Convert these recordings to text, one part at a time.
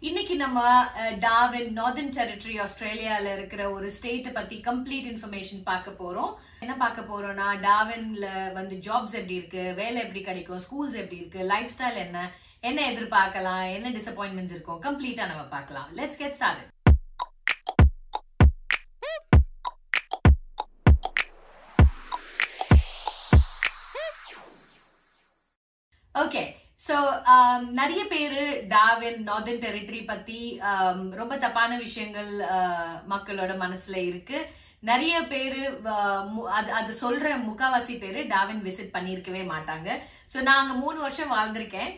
இன்னைக்கு நம்ம டாவின் Darwin territory ஆஸ்திரேலியால இருக்கிற ஒரு ஸ்டேட்டை பத்தி கம்ப்ளீட் இன்ஃபர்மேஷன் பார்க்க போறோம். என்ன பார்க்க போறோம்னா டார்வின்ல வந்து ஜாப்ஸ் எப்படி இருக்கு வேலை எப்படி கிடைக்கும் ஸ்கூல்ஸ் எப்படி இருக்கு லைஃப் ஸ்டைல் என்ன என்ன எதிர்பார்க்கலாம் என்ன டிசப்பாயின்மெண்ட்ஸ் இருக்கும் கம்ப்ளீட்டா நம்ம பார்க்கலாம். Let's get start okay so நிறைய பேர் டாவின் நார்தர்ன் டெரிட்டரி பற்றி ரொம்ப தப்பான விஷயங்கள் uh, மக்களோட மனசில் இருக்கு. நிறைய பேர் அது அது சொல்ற முக்காவாசி பேர் டாவின் விசிட் பண்ணியிருக்கவே மாட்டாங்க. ஸோ நான் அங்கே மூணு வருஷம் வாழ்ந்திருக்கேன்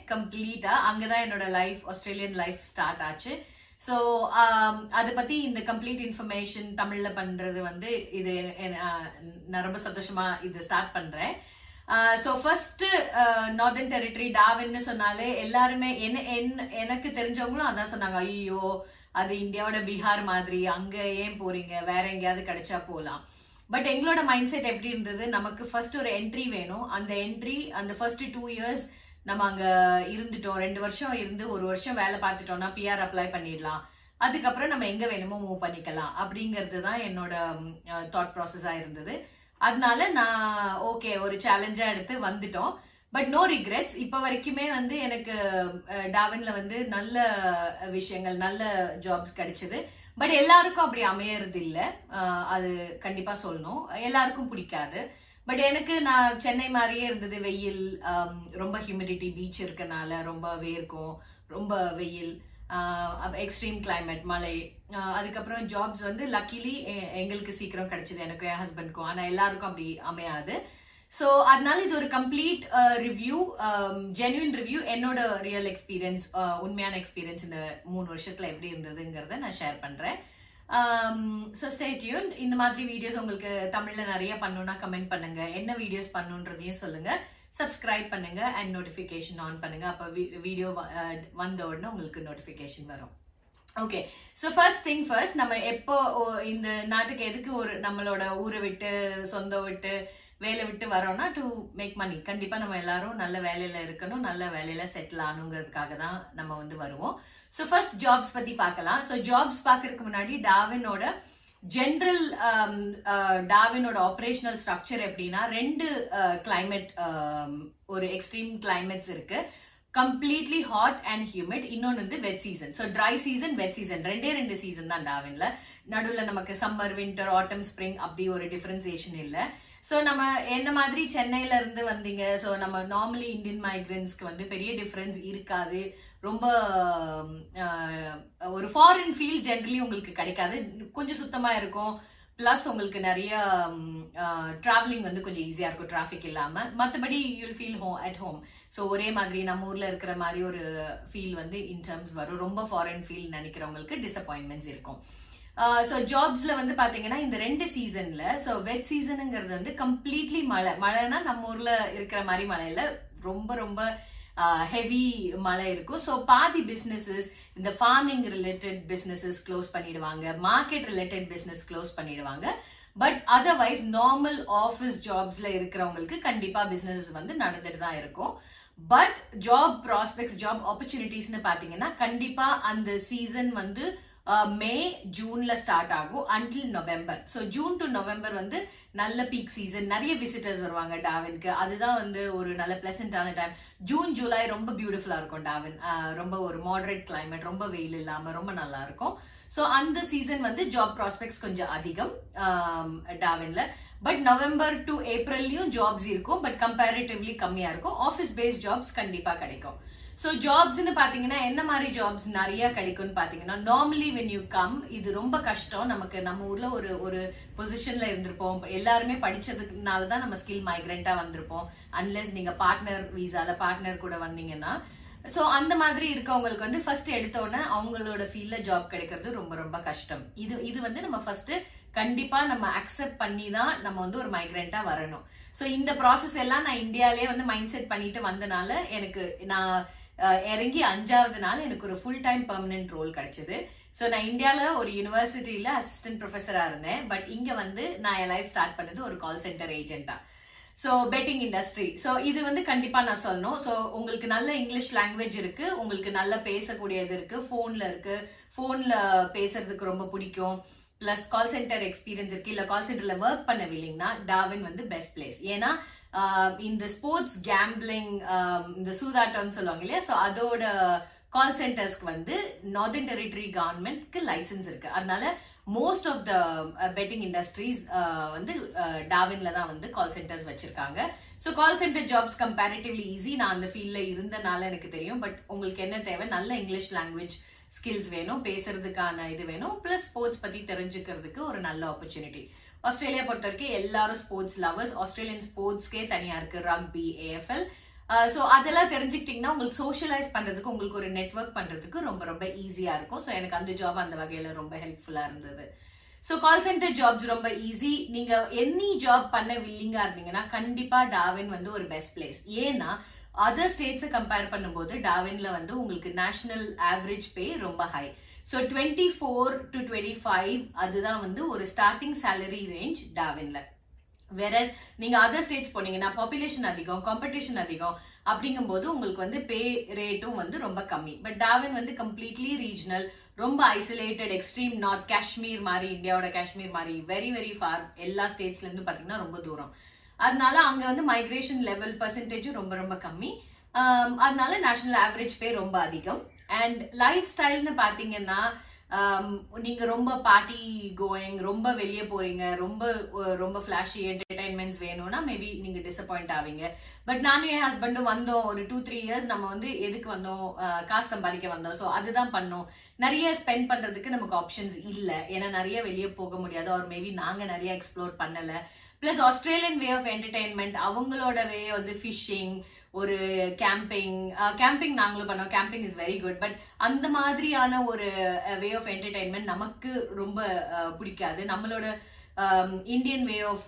அங்கே தான் என்னோட லைஃப் ஆஸ்திரேலியன் லைஃப் ஸ்டார்ட் ஆச்சு. ஸோ um, அதை பற்றி இந்த கம்ப்ளீட் இன்ஃபர்மேஷன் தமிழில் பண்ணுறது வந்து இது நான் ரொம்ப சந்தோஷமாக இது ஸ்டார்ட் பண்ணுறேன் ஸோ ஃபர்ஸ்ட் நார்தர்ன் டெரிட்டரி டாவின்னு சொன்னாலே எல்லாருமே என்ன என் எனக்கு தெரிஞ்சவங்களும் அதான் சொன்னாங்க ஐயோ அது இந்தியாவோட பீகார் மாதிரி அங்கே ஏன் போறீங்க? வேற எங்கேயாவது கிடைச்சா போகலாம் பட் எங்களோட மைண்ட் செட் எப்படி இருந்தது? நமக்கு ஃபர்ஸ்ட் ஒரு என்ட்ரி வேணும். அந்த என்ட்ரி அந்த ஃபர்ஸ்ட் டூ இயர்ஸ் நம்ம அங்க இருந்துட்டோம். ரெண்டு வருஷம் இருந்து ஒரு வருஷம் வேலை பார்த்துட்டோம்னா பிஆர் அப்ளை பண்ணிடலாம். அதுக்கப்புறம் நம்ம எங்க வேணுமோ மூவ் பண்ணிக்கலாம். அப்படிங்கிறது தான் என்னோட தாட் ப்ராசஸா இருந்தது. அதனால நான் ஓகே ஒரு சேலஞ்சா எடுத்து வந்துட்டோம். பட் நோ ரிக்ரெட்ஸ் இப்ப வரைக்குமே வந்து எனக்கு அஹ், டாவின்ல வந்து நல்ல விஷயங்கள் நல்ல ஜாப்ஸ் கிடைச்சது. பட் எல்லாருக்கும் அப்படி அமையறது இல்லை அது கண்டிப்பா சொல்லணும். எல்லாருக்கும் பிடிக்காது. பட் எனக்கு நான் சென்னை மாதிரியே இருந்தது. வெயில் ரொம்ப ஹியூமிடிட்டி பீச் இருக்கனால ரொம்ப வேர்க்கும் ரொம்ப வெயில். எக்ஸ்ட்ரீம் கிளைமேட் மழை. அதுக்கப்புறம் ஜாப்ஸ் வந்து லக்கிலி எங்களுக்கு சீக்கிரம் கிடைச்சது. எனக்கும் என் ஹஸ்பண்ட்க்கும் ஆனால் எல்லாருக்கும் அப்படி அமையாது. ஸோ அதனால இது ஒரு கம்ப்ளீட் ரிவ்யூ ஜென்யூன் ரிவ்யூ என்னோட ரியல் எக்ஸ்பீரியன்ஸ் உண்மையான எக்ஸ்பீரியன்ஸ் இந்த மூணு வருஷத்தில் எப்படி இருந்ததுங்கிறத நான் ஷேர் பண்ணுறேன் ஸோ ஸ்டேட்யூன் இந்த மாதிரி வீடியோஸ் உங்களுக்கு தமிழில் நிறைய பண்ணணும்னா கமெண்ட் பண்ணுங்கள் என்ன வீடியோஸ் பண்ணுன்றதையும் சொல்லுங்கள் சப்ஸ்கிரைப் பண்ணுங்க அண்ட் நோட்டிஃபிகேஷன் ஆன் பண்ணுங்க. அப்போ வீடியோ வந்த உடனே உங்களுக்கு நோட்டிஃபிகேஷன் வரும். Okay so first thing first நம்ம எப்போ ஓ- இந்த நாட்டுக்கு எதுக்கு ஒரு நம்மளோட ஊரை விட்டு சொந்தம் விட்டு வேலை விட்டு வரோம்னா டு மேக் மணி கண்டிப்பாக நம்ம எல்லாரும் நல்ல வேலையில் இருக்கணும் நல்ல வேலையில் செட்டில் ஆகணுங்கிறதுக்காக தான் நம்ம வந்து வருவோம். ஸோ ஃபர்ஸ்ட் ஜாப்ஸ் பற்றி பார்க்கலாம். ஸோ ஜாப்ஸ் பார்க்கறதுக்கு முன்னாடி டாவினோட ஜென்ரல் டாவினோட ஆப்ரேஷனல் ஸ்ட்ரக்சர் எப்படின்னா ரெண்டு uh, கிளைமேட் um, ஒரு எக்ஸ்ட்ரீம் கிளைமேட்ஸ் இருக்கு. கம்ப்ளீட்லி ஹாட் அண்ட் ஹியூமிட் இன்னொன்று வந்து wet season so dry season wet season ரெண்டே ரெண்டு சீசன் தான் டாவின்ல நடுவில் நமக்கு சம்மர் வின்டர் ஆட்டம் ஸ்ப்ரிங் அப்படி ஒரு டிஃபரன்சியேஷன் இல்லை. ஸோ நம்ம என்ன மாதிரி சென்னையில இருந்து வந்தீங்க? ஸோ நம்ம நார்மலி இந்தியன் மைக்ரன்ஸ்க்கு வந்து பெரிய டிஃப்ரென்ஸ் இருக்காது. ரொம்ப ஒரு ஃபாரின் ஃபீல் ஜென்ரலி உங்களுக்கு கிடைக்காது. கொஞ்சம் சுத்தமாக இருக்கும். ப்ளஸ் உங்களுக்கு நிறைய ட்ராவலிங் வந்து கொஞ்சம் ஈஸியாக இருக்கும். டிராஃபிக் இல்லாமல் மற்றபடி you'll feel home at home so ஒரே மாதிரி நம்ம ஊரில் இருக்கிற மாதிரி ஒரு ஃபீல் வந்து இன் டர்ம்ஸ் வரும். ரொம்ப ஃபாரின் ஃபீல் நினைக்கிறவங்களுக்கு டிசப்பாயின்மெண்ட்ஸ் இருக்கும். ஸோ ஜாப்ஸ்ல வந்து பாத்தீங்கன்னா இந்த ரெண்டு சீசன்ல ஸோ வெட் சீசனுங்கிறது வந்து கம்ப்ளீட்லி மழை. மழைனா நம்ம ஊர்ல இருக்கிற மாதிரி மழையில் ரொம்ப ரொம்ப ஹெவி மழை இருக்கும். ஸோ பாதி பிஸ்னஸஸ் இந்த ஃபார்மிங் ரிலேட்டட் பிஸ்னஸஸ் க்ளோஸ் பண்ணிடுவாங்க. மார்க்கெட் ரிலேட்டட் பிஸ்னஸ் க்ளோஸ் பண்ணிடுவாங்க. பட் அதர்வைஸ் நார்மல் ஆஃபீஸ் ஜாப்ஸ்ல இருக்கிறவங்களுக்கு கண்டிப்பா பிஸ்னஸ் வந்து நடந்துட்டு தான் இருக்கும். பட் ஜாப் ப்ராஸ்பெக்ட்ஸ் ஜாப் ஆப்பர்ச்சுனிட்டிஸ்னு பார்த்தீங்கன்னா கண்டிப்பா அந்த சீசன் வந்து மே ஜூன்ல ஸ்டார்ட் ஆகும். Until November so June to November வந்து நல்ல பீக் சீசன் நிறைய விசிட்டர்ஸ் வருவாங்க டாவின்க்கு. அதுதான் வந்து ஒரு நல்ல பிளசண்டான டைம் ஜூன் ஜூலை ரொம்ப பியூட்டிஃபுல்லாக இருக்கும் டாவின். ரொம்ப ஒரு மாடரேட் கிளைமேட் ரொம்ப வெயில் இல்லாமல் ரொம்ப நல்லா இருக்கும். ஸோ அந்த சீசன் வந்து ஜாப் ப்ராஸ்பெக்ட்ஸ் கொஞ்சம் அதிகம் டாவின்ல. பட் நவம்பர் டு ஏப்ரல்லையும் ஜாப்ஸ் இருக்கும். பட் கம்பேரிட்டிவ்லி கம்மியாக இருக்கும். ஆஃபீஸ் பேஸ்ட் ஜாப்ஸ் கண்டிப்பாக கிடைக்கும். ஸோ ஜாப்ஸ்னு பார்த்தீங்கன்னா என்ன மாதிரி ஜாப்ஸ் நிறைய கிடைக்கும்னு பார்த்தீங்கன்னா நார்மலி வென் யூ கம் இது ரொம்ப கஷ்டம். நமக்கு நம்ம ஊரில் ஒரு ஒரு பொசிஷனில் இருந்திருப்போம். எல்லாருமே படித்ததுனால தான் நம்ம ஸ்கில் மைக்ரெண்ட்டாக வந்திருப்போம். அன்லெஸ் நீங்கள் பார்ட்னர் வீசாவில் பார்ட்னர் கூட வந்தீங்கன்னா. ஸோ அந்த மாதிரி இருக்கவங்களுக்கு வந்து ஃபர்ஸ்ட் எடுத்தோன்னே அவங்களோட ஃபீல்டில் ஜாப் கிடைக்கிறது ரொம்ப ரொம்ப கஷ்டம். இது இது வந்து நம்ம ஃபர்ஸ்ட் கண்டிப்பா நம்ம அக்செப்ட் பண்ணி தான் நம்ம வந்து ஒரு மைக்ரெண்டா வரணும். ஸோ இந்த ப்ராசஸ் எல்லாம் நான் இந்தியாலே வந்து மைண்ட் செட் பண்ணிட்டு வந்தனால எனக்கு நான் இறங்கி அஞ்சாவது நாள் எனக்கு ஒரு ஃபுல் டைம் பர்மனென்ட் ரோல் கிடைச்சது. ஸோ நான் இந்தியாவில் ஒரு யூனிவர்சிட்டியில் அசிஸ்டன்ட் ப்ரொஃபஸராக இருந்தேன். பட் இங்கே வந்து நான் என் லைஃப் ஸ்டார்ட் பண்ணது ஒரு கால் சென்டர் ஏஜென்ட்டாக ஸோ பெட்டிங் இண்டஸ்ட்ரி ஸோ இது வந்து கண்டிப்பாக நான் சொல்லணும். ஸோ உங்களுக்கு நல்ல இங்கிலீஷ் லாங்குவேஜ் இருக்குது உங்களுக்கு நல்லா பேசக்கூடியது இருக்குது ஃபோனில் இருக்குது ஃபோனில் பேசுறதுக்கு ரொம்ப பிடிக்கும். ப்ளஸ் கால் சென்டர் எக்ஸ்பீரியன்ஸ் இருக்கு. இல்லை கால் சென்டரில் ஒர்க் பண்ண வில்லிங்கன்னா டாவின் வந்து பெஸ்ட் பிளேஸ் ஏன்னா இந்த ஸ்போர்ட்ஸ் கேம்பிளிங் இந்த சூதாட்டம்னு சொல்லுவாங்க இல்லையா? ஸோ அதோட கால் சென்டர்ஸ்க்கு வந்து நார்தன் டெரிட்டரி கவர்மெண்ட்க்கு லைசன்ஸ் இருக்கு. அதனால most of the betting industries வந்து uh, டாவின்ல தான் வந்து கால் சென்டர்ஸ் வச்சிருக்காங்க. So call centre jobs comparatively easy நான் அந்த ஃபீல்டில் இருந்தனால எனக்கு தெரியும். பட் உங்களுக்கு என்ன தேவை? நல்ல இங்கிலீஷ் லாங்குவேஜ் ஸ்கில்ஸ் வேணும் பேசுறதுக்கான இது வேணும் பிளஸ் ஸ்போர்ட்ஸ் பத்தி தெரிஞ்சுக்கிறதுக்கு ஒரு நல்ல ஆப்பர்ச்சுனிட்டி ஆஸ்திரேலியா பொறுத்த வரைக்கும் எல்லாரும் ஸ்போர்ட்ஸ் லவர்ஸ் ஆஸ்திரேலியன் ஸ்போர்ட்ஸ்க்கே தனியா இருக்கு ரக்பி ஏஎஃப்எல் ஸோ அதெல்லாம் தெரிஞ்சுக்கிட்டீங்கன்னா உங்களுக்கு சோஷியலைஸ் பண்றதுக்கு உங்களுக்கு ஒரு நெட்ஒர்க் பண்றதுக்கு ரொம்ப ரொம்ப ஈஸியா இருக்கும். ஸோ எனக்கு அந்த ஜாப் அந்த வகையில ரொம்ப ஹெல்ப்ஃபுல்லா இருந்தது. ஸோ கால் சென்டர் ஜாப்ஸ் ரொம்ப ஈஸி நீங்க எனி ஜாப் பண்ண வில்லிங்கா இருந்தீங்கன்னா கண்டிப்பா டாவின் வந்து ஒரு பெஸ்ட் பிளேஸ் ஏன்னா அதர் ஸ்டேட்ஸை கம்பேர் பண்ணும்போது டாவின்ல வந்து உங்களுக்கு நேஷனல் ஆவரேஜ் பே ரொம்ப high so twenty four to twenty five அதுதான் வந்து ஒரு ஸ்டார்டிங் சேலரி ரேஞ்ச் டாவின்ல வெரஸ் நீங்க அதர் ஸ்டேட்ஸ் போனீங்கன்னா பாப்புலேஷன் அதிகம் காம்படிஷன் அதிகம் அப்படிங்கும்போது உங்களுக்கு வந்து பே ரேட்டும் வந்து ரொம்ப கம்மி. பட் டாவின் வந்து கம்ப்ளீட்லி ரீஜனல் ரொம்ப ஐசோலேட்டட் எக்ஸ்ட்ரீம் நார்த் காஷ்மீர் மாதிரி இந்தியாவோட காஷ்மீர் மாதிரி வெரி வெரி ஃபார் எல்லா ஸ்டேட்ஸ்ல இருந்து பாத்தீங்கன்னா ரொம்ப தூரம். அதனால அங்க வந்து மைக்ரேஷன் லெவல் பர்சன்டேஜும் ரொம்ப ரொம்ப கம்மி. Um, அதனால நேஷனல் ஆவரேஜ் பே ரொம்ப அதிகம். அண்ட் லைஃப் ஸ்டைல்னு பாத்தீங்கன்னா um, நீங்க ரொம்ப பார்ட்டி கோயிங் ரொம்ப வெளியே போறீங்க ரொம்ப ரொம்ப ஃபிளாஷி என்டர்டைன்மெண்ட்ஸ் வேணும்னா மேபி நீங்க டிசப்பாயிண்ட் ஆவீங்க. பட் நானும் என் ஹஸ்பண்டும் வந்தோம் ஒரு டூ த்ரீ இயர்ஸ் நம்ம வந்து எதுக்கு வந்தோம் காசு சம்பாதிக்க வந்தோம். ஸோ அதுதான் பண்ணோம். நிறைய ஸ்பெண்ட் பண்றதுக்கு நமக்கு ஆப்ஷன்ஸ் இல்லை. ஏன்னா நிறைய வெளியே போக முடியாது. ஒரு மேபி நாங்க நிறைய எக்ஸ்ப்ளோர் பண்ணலை. Plus Australian way of entertainment அவங்களோட வே வந்து ஃபிஷிங் ஒரு கேம்பிங் கேம்பிங் நாங்களும் பண்ணோம். Camping is very good but அந்த மாதிரியான ஒரு வே ஆஃப் என்டர்டைன்மெண்ட் நமக்கு ரொம்ப பிடிக்காது. நம்மளோட இந்தியன் வே ஆஃப்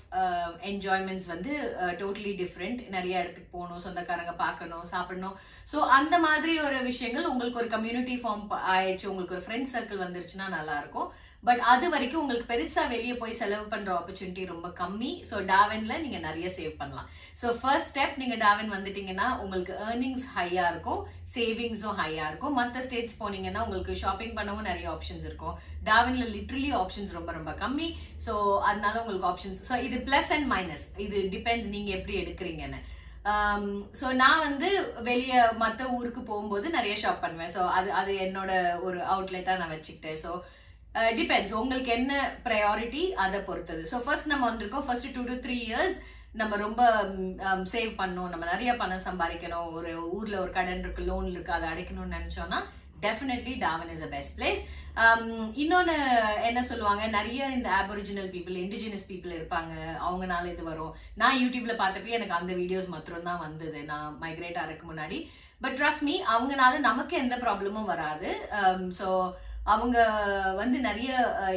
என்ஜாய்மெண்ட்ஸ் வந்து uh, டோட்டலி டிஃப்ரெண்ட் நிறைய இடத்துக்கு போகணும் சொந்தக்காரங்க பார்க்கணும் சாப்பிடணும். ஸோ அந்த மாதிரி ஒரு விஷயங்கள் உங்களுக்கு ஒரு கம்யூனிட்டி ஃபார்ம் ஆயிடுச்சு உங்களுக்கு ஒரு ஃப்ரெண்ட் சர்க்கிள் வந்துருச்சுன்னா நல்லா இருக்கும் பட் அது வரைக்கும் உங்களுக்கு பெருசா வெளியே போய் செலவு பண்ற ஆப்பர்ச்சுனிட்டி ரொம்ப கம்மி. ஸோ டாவன்ல நீங்க நிறைய சேவ் பண்ணலாம். ஸோ ஃபர்ஸ்ட் ஸ்டெப் நீங்க டாவன் வந்துட்டீங்கன்னா உங்களுக்கு ஏர்னிங்ஸ் ஹையா இருக்கும் சேவிங்ஸும் ஹையா இருக்கும். மற்ற ஸ்டேட்ஸ் போனீங்கன்னா உங்களுக்கு ஷாப்பிங் பண்ணவும் நிறைய ஆப்ஷன்ஸ் இருக்கும். டாவினில் லிட்ரலி ஆப்ஷன்ஸ் ரொம்ப ரொம்ப கம்மி. ஸோ அதனால உங்களுக்கு ஆப்ஷன்ஸ் ஸோ இது பிளஸ் அண்ட் மைனஸ் இது டிபெண்ட்ஸ் நீங்க எப்படி எடுக்கிறீங்கன்னு. Um, ஸோ நான் வந்து வெளியே மற்ற ஊருக்கு போகும்போது நிறைய ஷாப் பண்ணுவேன். ஸோ அது அது என்னோட ஒரு அவுட்லெட்டாக நான் வச்சுக்கிட்டேன் ஸோ டிபெண்ட்ஸ் uh, உங்களுக்கு என்ன ப்ரையாரிட்டி அதை பொறுத்தது. ஸோ ஃபர்ஸ்ட் நம்ம வந்திருக்கோம். First two to three years நம்ம ரொம்ப um, சேவ் பண்ணணும். நம்ம நிறைய பணம் சம்பாதிக்கணும். ஒரு ஊர்ல ஒரு கடன் இருக்கு லோன் இருக்கு அதை அடைக்கணும்னு நினைச்சோம்னா definitely Darwin is a best place இன்னொன்று என்ன சொல்லுவாங்க? நிறைய இந்த ஆபரிஜினல் பீப்புள் இண்டிஜினஸ் பீப்புள் இருப்பாங்க. அவங்கனால இது வரும். நான் யூடியூப்ல பார்த்தப்ப எனக்கு அந்த வீடியோஸ் மாத்திரம் தான் வந்தது. நான் மைக்ரேட் ஆகிறதுக்கு முன்னாடி. பட் ட்ரஸ்ட் மீ அவங்கனால நமக்கு எந்த ப்ராப்ளமும் வராது. Um, ஸோ அவங்க வந்து நிறைய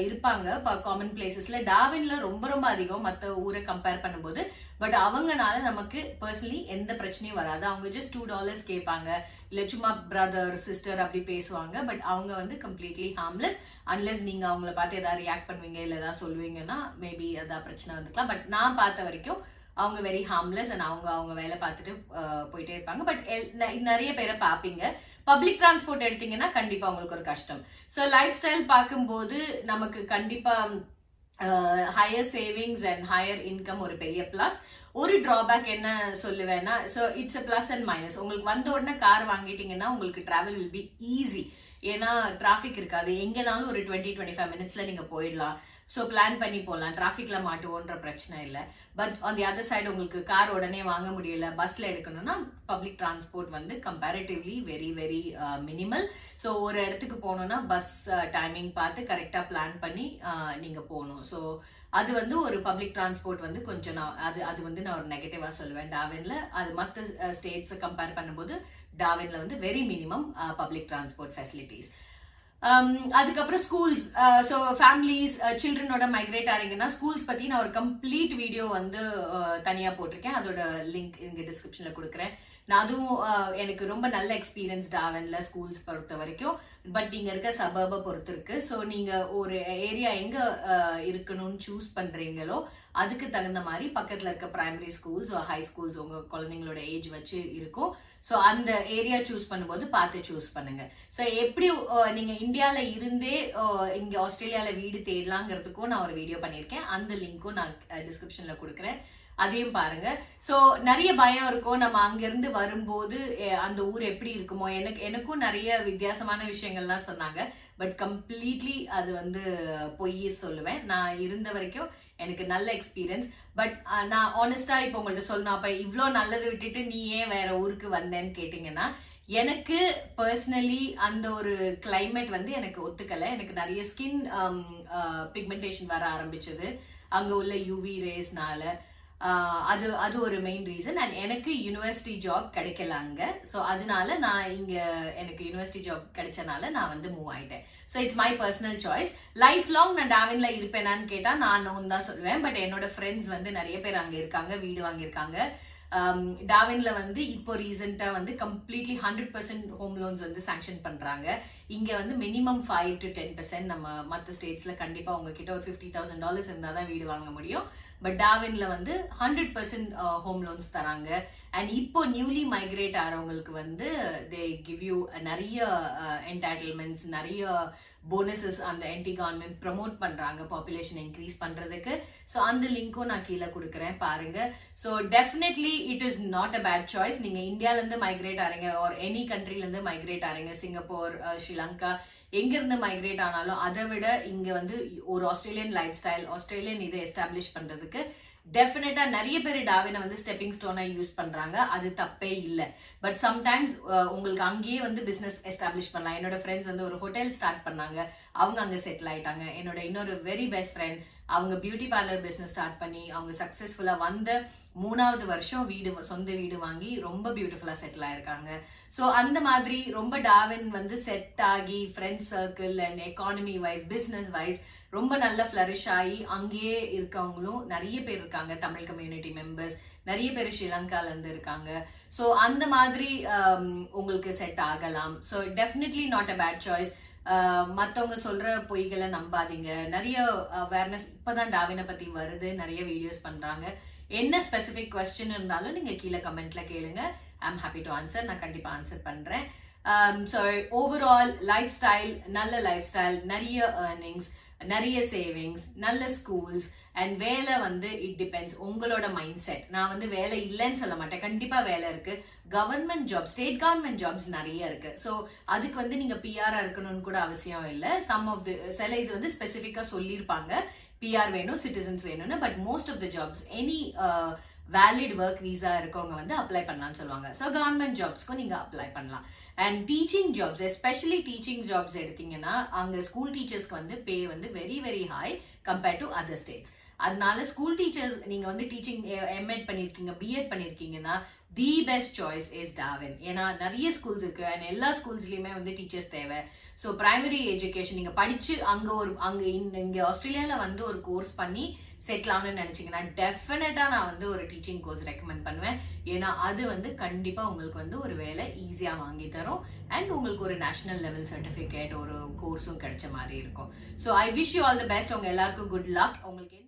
இருப்பாங்க. காமன் பிளேசஸ்ல டாவின்ல ரொம்ப ரொம்ப அதிகம் மற்ற ஊரை கம்பேர் பண்ணும்போது. பட் அவங்கனால நமக்கு பர்சனலி எந்த பிரச்சனையும் வராது. அவங்க ஜஸ்ட் டூ டாலர்ஸ் கேட்பாங்க. இல்லை சும்மா பிரதர் சிஸ்டர் அப்படி பேசுவாங்க. பட் அவங்க வந்து கம்ப்ளீட்லி ஹார்ம்லெஸ் அன்லெஸ் நீங்க அவங்கள பார்த்து ஏதாவது ரியாக்ட் பண்ணுவீங்க இல்லை ஏதாவது சொல்லுவீங்கன்னா மேபி எதாவது பிரச்சனை வந்துக்கலாம். பட் நான் பார்த்த வரைக்கும் அவங்க வெரி ஹார்ம்லெஸ் அண்ட் அவங்க அவங்க வேலை பார்த்துட்டு போயிட்டே இருப்பாங்க. பட் நிறைய பேரை பார்ப்பீங்க. பப்ளிக் டிரான்ஸ்போர்ட் எடுத்தீங்கன்னா கண்டிப்பா உங்களுக்கு ஒரு கஷ்டம். ஸோ லைஃப் ஸ்டைல் பார்க்கும்போது நமக்கு கண்டிப்பா higher savings and higher income ஒரு பெரிய பிளஸ் ஒரு டிராபேக் என்ன சொல்லுவேன்னா so it's a plus and minus உங்களுக்கு வந்த உடனே கார் வாங்கிட்டீங்கன்னா உங்களுக்கு டிராவல் வில் பி ஈஸி ஏன்னா டிராஃபிக் இருக்காது. எங்கேனாலும் ஒரு டுவெண்ட்டி டுவெண்ட்டி ஃபைவ் மினிட்ஸ்ல நீங்க போயிடலாம். ஸோ பிளான் பண்ணி போகலாம் டிராஃபிக்ல மாட்டுவோன்ற பிரச்சனை இல்லை. But on the other side உங்களுக்கு கார் உடனே வாங்க முடியல. பஸ்ல எடுக்கணும்னா பப்ளிக் டிரான்ஸ்போர்ட் வந்து comparatively very very minimal so ஒரு இடத்துக்கு போகணும்னா பஸ் டைமிங் uh, பார்த்து கரெக்டாக பிளான் பண்ணி நீங்கள் நீங்க போகணும். ஸோ அது வந்து ஒரு பப்ளிக் டிரான்ஸ்போர்ட் வந்து கொஞ்சம் நான் அது அது வந்து நான் ஒரு நெகட்டிவாக சொல்லுவேன். டாவின்ல அது மற்ற ஸ்டேட்ஸை கம்பேர் பண்ணும்போது டாவின்ல வந்து very minimum public transport facilities Um, அதுக்கப்புறம் ஸ்கூல்ஸ் ஸோ ஃபேமிலிஸ் சில்ட்ரனோட மைக்ரேட் ஆகிறீங்கன்னா ஸ்கூல்ஸ் பற்றி நான் ஒரு கம்ப்ளீட் வீடியோ வந்து uh, தனியாக போட்டிருக்கேன். அதோட லிங்க் இங்கே டிஸ்கிரிப்ஷனில் கொடுக்குறேன். நான் அதுவும் எனக்கு ரொம்ப நல்ல எக்ஸ்பீரியன்ஸ் டாவன்ல ஸ்கூல்ஸ் பொறுத்த வரைக்கும். பட் நீங்க இருக்க சபர்பை பொறுத்து இருக்கு. ஸோ நீங்க ஒரு ஏரியா எங்க இருக்கணும்னு சூஸ் பண்றீங்களோ அதுக்கு தகுந்த மாதிரி பக்கத்துல இருக்க பிரைமரி ஸ்கூல்ஸ் ஹை ஸ்கூல்ஸ் உங்க குழந்தைங்களோட ஏஜ் வச்சு இருக்கும். ஸோ அந்த ஏரியா சூஸ் பண்ணும்போது பார்த்து சூஸ் பண்ணுங்க. ஸோ எப்படி நீங்க இந்தியால இருந்தே இங்க ஆஸ்திரேலியால வீடு தேடலாங்கிறதுக்கும் நான் ஒரு வீடியோ பண்ணியிருக்கேன். அந்த லிங்க்கும் நான் டிஸ்கிரிப்ஷன்ல கொடுக்குறேன். அதையும் பாருங்க. ஸோ நிறைய பயம் இருக்கும். நம்ம அங்கிருந்து வரும்போது அந்த ஊர் எப்படி இருக்குமோ எனக்கு எனக்கும் நிறைய வித்தியாசமான விஷயங்கள்லாம் சொன்னாங்க. பட் கம்ப்ளீட்லி அது வந்து பொய் சொல்லுவேன். நான் இருந்த வரைக்கும் எனக்கு நல்ல எக்ஸ்பீரியன்ஸ் பட் நான் ஆனஸ்டா இப்போ உங்கள்கிட்ட சொல்லணும். அப்ப இவ்வளோ நல்லதை விட்டுட்டு நீ ஏன் வேற ஊருக்கு வந்தேன்னு கேட்டிங்கன்னா எனக்கு பர்சனலி அந்த ஒரு கிளைமேட் வந்து எனக்கு ஒத்துக்கலை. எனக்கு நிறைய ஸ்கின் பிக்மெண்டேஷன் வர ஆரம்பிச்சது. அங்கே உள்ள யூவி ரேஸ்னால அது அது ஒரு மெயின் ரீசன் அண்ட் எனக்கு யூனிவர்சிட்டி ஜாப் கிடைக்கல அங்கே. ஸோ அதனால நான் இங்கே எனக்கு யூனிவர்சிட்டி ஜாப் கிடைச்சனால நான் வந்து மூவ் ஆயிட்டேன். So it's my personal choice life long நான் டாவின்ல இருப்பேனான்னு கேட்டால் நான் நோன் தான் சொல்லுவேன். பட் என்னோட ஃப்ரெண்ட்ஸ் வந்து நிறைய பேர் அங்கே இருக்காங்க வீடு வாங்கியிருக்காங்க. Um, டாவின்ல வந்து இப்போ ரீசெண்டாக வந்து completely hundred percent home loans வந்து சாங்ஷன் பண்ணுறாங்க இங்கே வந்து minimum five to ten percent நம்ம மற்ற ஸ்டேட்ஸில் கண்டிப்பாக உங்ககிட்ட ஒரு ஃபிஃப்டி தௌசண்ட் டாலர்ஸ் இருந்தால் தான் வீடு வாங்க முடியும். பட் டாவின்ல வந்து ஹண்ட்ரட் பர்சன்ட் ஹோம் லோன்ஸ் தராங்க. அண்ட் இப்போ நியூலி மைக்ரேட் ஆகிறவங்களுக்கு வந்து தே கிவ் யூ நிறைய uh, என்டைட்டில்மெண்ட்ஸ் நிறைய போனஸஸ் அந்த என்டி கவர்மெண்ட் ப்ரமோட் பண்ணுறாங்க பாப்புலேஷன் இன்க்ரீஸ் பண்ணுறதுக்கு ஸோ அந்த லிங்க்கும் நான் கீழே கொடுக்குறேன் பாருங்க. So definitely it is not a bad choice நீங்கள் இந்தியாவிலேருந்து மைக்ரேட் ஆறீங்க ஆர் எனி கண்ட்ரிலேருந்து மைக்ரேட் ஆறீங்க சிங்கப்பூர் uh, ஸ்ரீலங்கா எங்க இருந்து மைக்ரேட் ஆனாலும் அதை விட இங்க வந்து ஒரு ஆஸ்திரேலியன் லைஃப் ஸ்டைல் ஆஸ்திரேலியன் இதை எஸ்டாப்ளிஷ் பண்றதுக்கு டெஃபினட்டா நிறைய பேர் டாவினை வந்து ஸ்டெப்பிங் ஸ்டோனா யூஸ் பண்றாங்க. அது தப்பே இல்லை. பட் சம்டைம்ஸ் உங்களுக்கு அங்கேயே வந்து பிசினஸ் எஸ்டாப்ளிஷ் பண்ணலாம். என்னோட ஃப்ரெண்ட்ஸ் வந்து ஒரு ஹோட்டல் ஸ்டார்ட் பண்ணாங்க. அவங்க அங்க செட்டில் ஆயிட்டாங்க. என்னோட இன்னொரு வெரி பெஸ்ட் ஃப்ரெண்ட் அவங்க பியூட்டி பார்லர் பிசினஸ் ஸ்டார்ட் பண்ணி அவங்க சக்சஸ்ஃபுல்லா வந்த மூணாவது வருஷம் வீடு சொந்த வீடு வாங்கி ரொம்ப பியூட்டிஃபுல்லா செட்டில் ஆயிருக்காங்க. ஸோ அந்த மாதிரி ரொம்ப டாவின் வந்து செட் ஆகி friends circle and economy wise business wise ரொம்ப நல்ல ஃப்ளரிஷ் ஆகி அங்கேயே இருக்கவங்களும் நிறைய பேர் இருக்காங்க. தமிழ் கம்யூனிட்டி மெம்பர்ஸ் நிறைய பேர் ஸ்ரீலங்கால இருந்து இருக்காங்க. ஸோ அந்த மாதிரி um, உங்களுக்கு செட் ஆகலாம். So definitely not a bad choice மற்றவங்க சொல்ற பொய்களை நம்பாதீங்க. நிறைய அவேர்னஸ் இப்பதான் டாவினை பத்தி வருது. நிறைய வீடியோஸ் பண்றாங்க. என்ன ஸ்பெசிபிக் கொஸ்டின் இருந்தாலும் நீங்க கீழே கமெண்ட்ல கேளுங்க. ஐ ஆம் ஹாப்பி டு ஆன்சர் நான் கண்டிப்பா ஆன்சர் பண்றேன். ஸோ ஓவரால் லைஃப் ஸ்டைல் நல்ல லைஃப் ஸ்டைல் நிறைய ஏர்னிங்ஸ் நிறைய சேவிங்ஸ் நல்ல ஸ்கூல்ஸ் அண்ட் வேலை வந்து இட் டிபெண்ட்ஸ் உங்களோட மைண்ட் செட் நான் வந்து வேலை இல்லைன்னு சொல்ல மாட்டேன். கண்டிப்பாக வேலை இருக்கு. Government job state government jobs நிறைய இருக்கு. ஸோ அதுக்கு வந்து நீங்க பிஆராக இருக்கணும்னு கூட அவசியம் இல்லை. சம் ஆஃப் தி சில இது வந்து ஸ்பெசிஃபிக்காக சொல்லியிருப்பாங்க. பிஆர் வேணும் சிட்டிசன்ஸ் வேணும்னு. But most of the jobs any valid work visa இருக்கவங்க வந்து அப்ளை பண்ணலாம்னு சொல்லுவாங்க. ஸோ கவர்மெண்ட் ஜாப்ஸ்க்கும் நீங்கள் அப்ளை பண்ணலாம். And teaching jobs especially teaching jobs எடுத்தீங்கன்னா அங்கே ஸ்கூல் டீச்சர்ஸ்க்கு வந்து பே வந்து very very high compared to other states அதனால ஸ்கூல் டீச்சர்ஸ் நீங்கள் வந்து டீச்சிங் எம்எட் eh, பண்ணியிருக்கீங்க பிஎட் பண்ணியிருக்கீங்கன்னா தி பெஸ்ட் சாய்ஸ் இஸ் டாவின் ஏன்னா நிறைய ஸ்கூல்ஸ் இருக்கு. அண்ட் எல்லா ஸ்கூல்ஸ்லையுமே வந்து டீச்சர்ஸ் தேவை. ஸோ பிரைமரி எஜுகேஷன் நீங்கள் படிச்சு அங்கே ஒரு அங்கே இங்கே ஆஸ்திரேலியாவில் வந்து ஒரு கோர்ஸ் பண்ணி செட்டில் ஆகணும்னு டெஃபினட்டாக நான் வந்து ஒரு டீச்சிங் கோர்ஸ் ரெக்கமெண்ட் பண்ணுவேன். ஏன்னா அது வந்து கண்டிப்பாக உங்களுக்கு வந்து ஒரு வேலை ஈஸியாக வாங்கி தரும். அண்ட் உங்களுக்கு ஒரு நேஷனல் லெவல் சர்டிஃபிகேட் ஒரு கோர்ஸும் கிடைச்ச மாதிரி இருக்கும். So I wish you all the best உங்கள் எல்லாருக்கும் குட் லக் உங்களுக்கு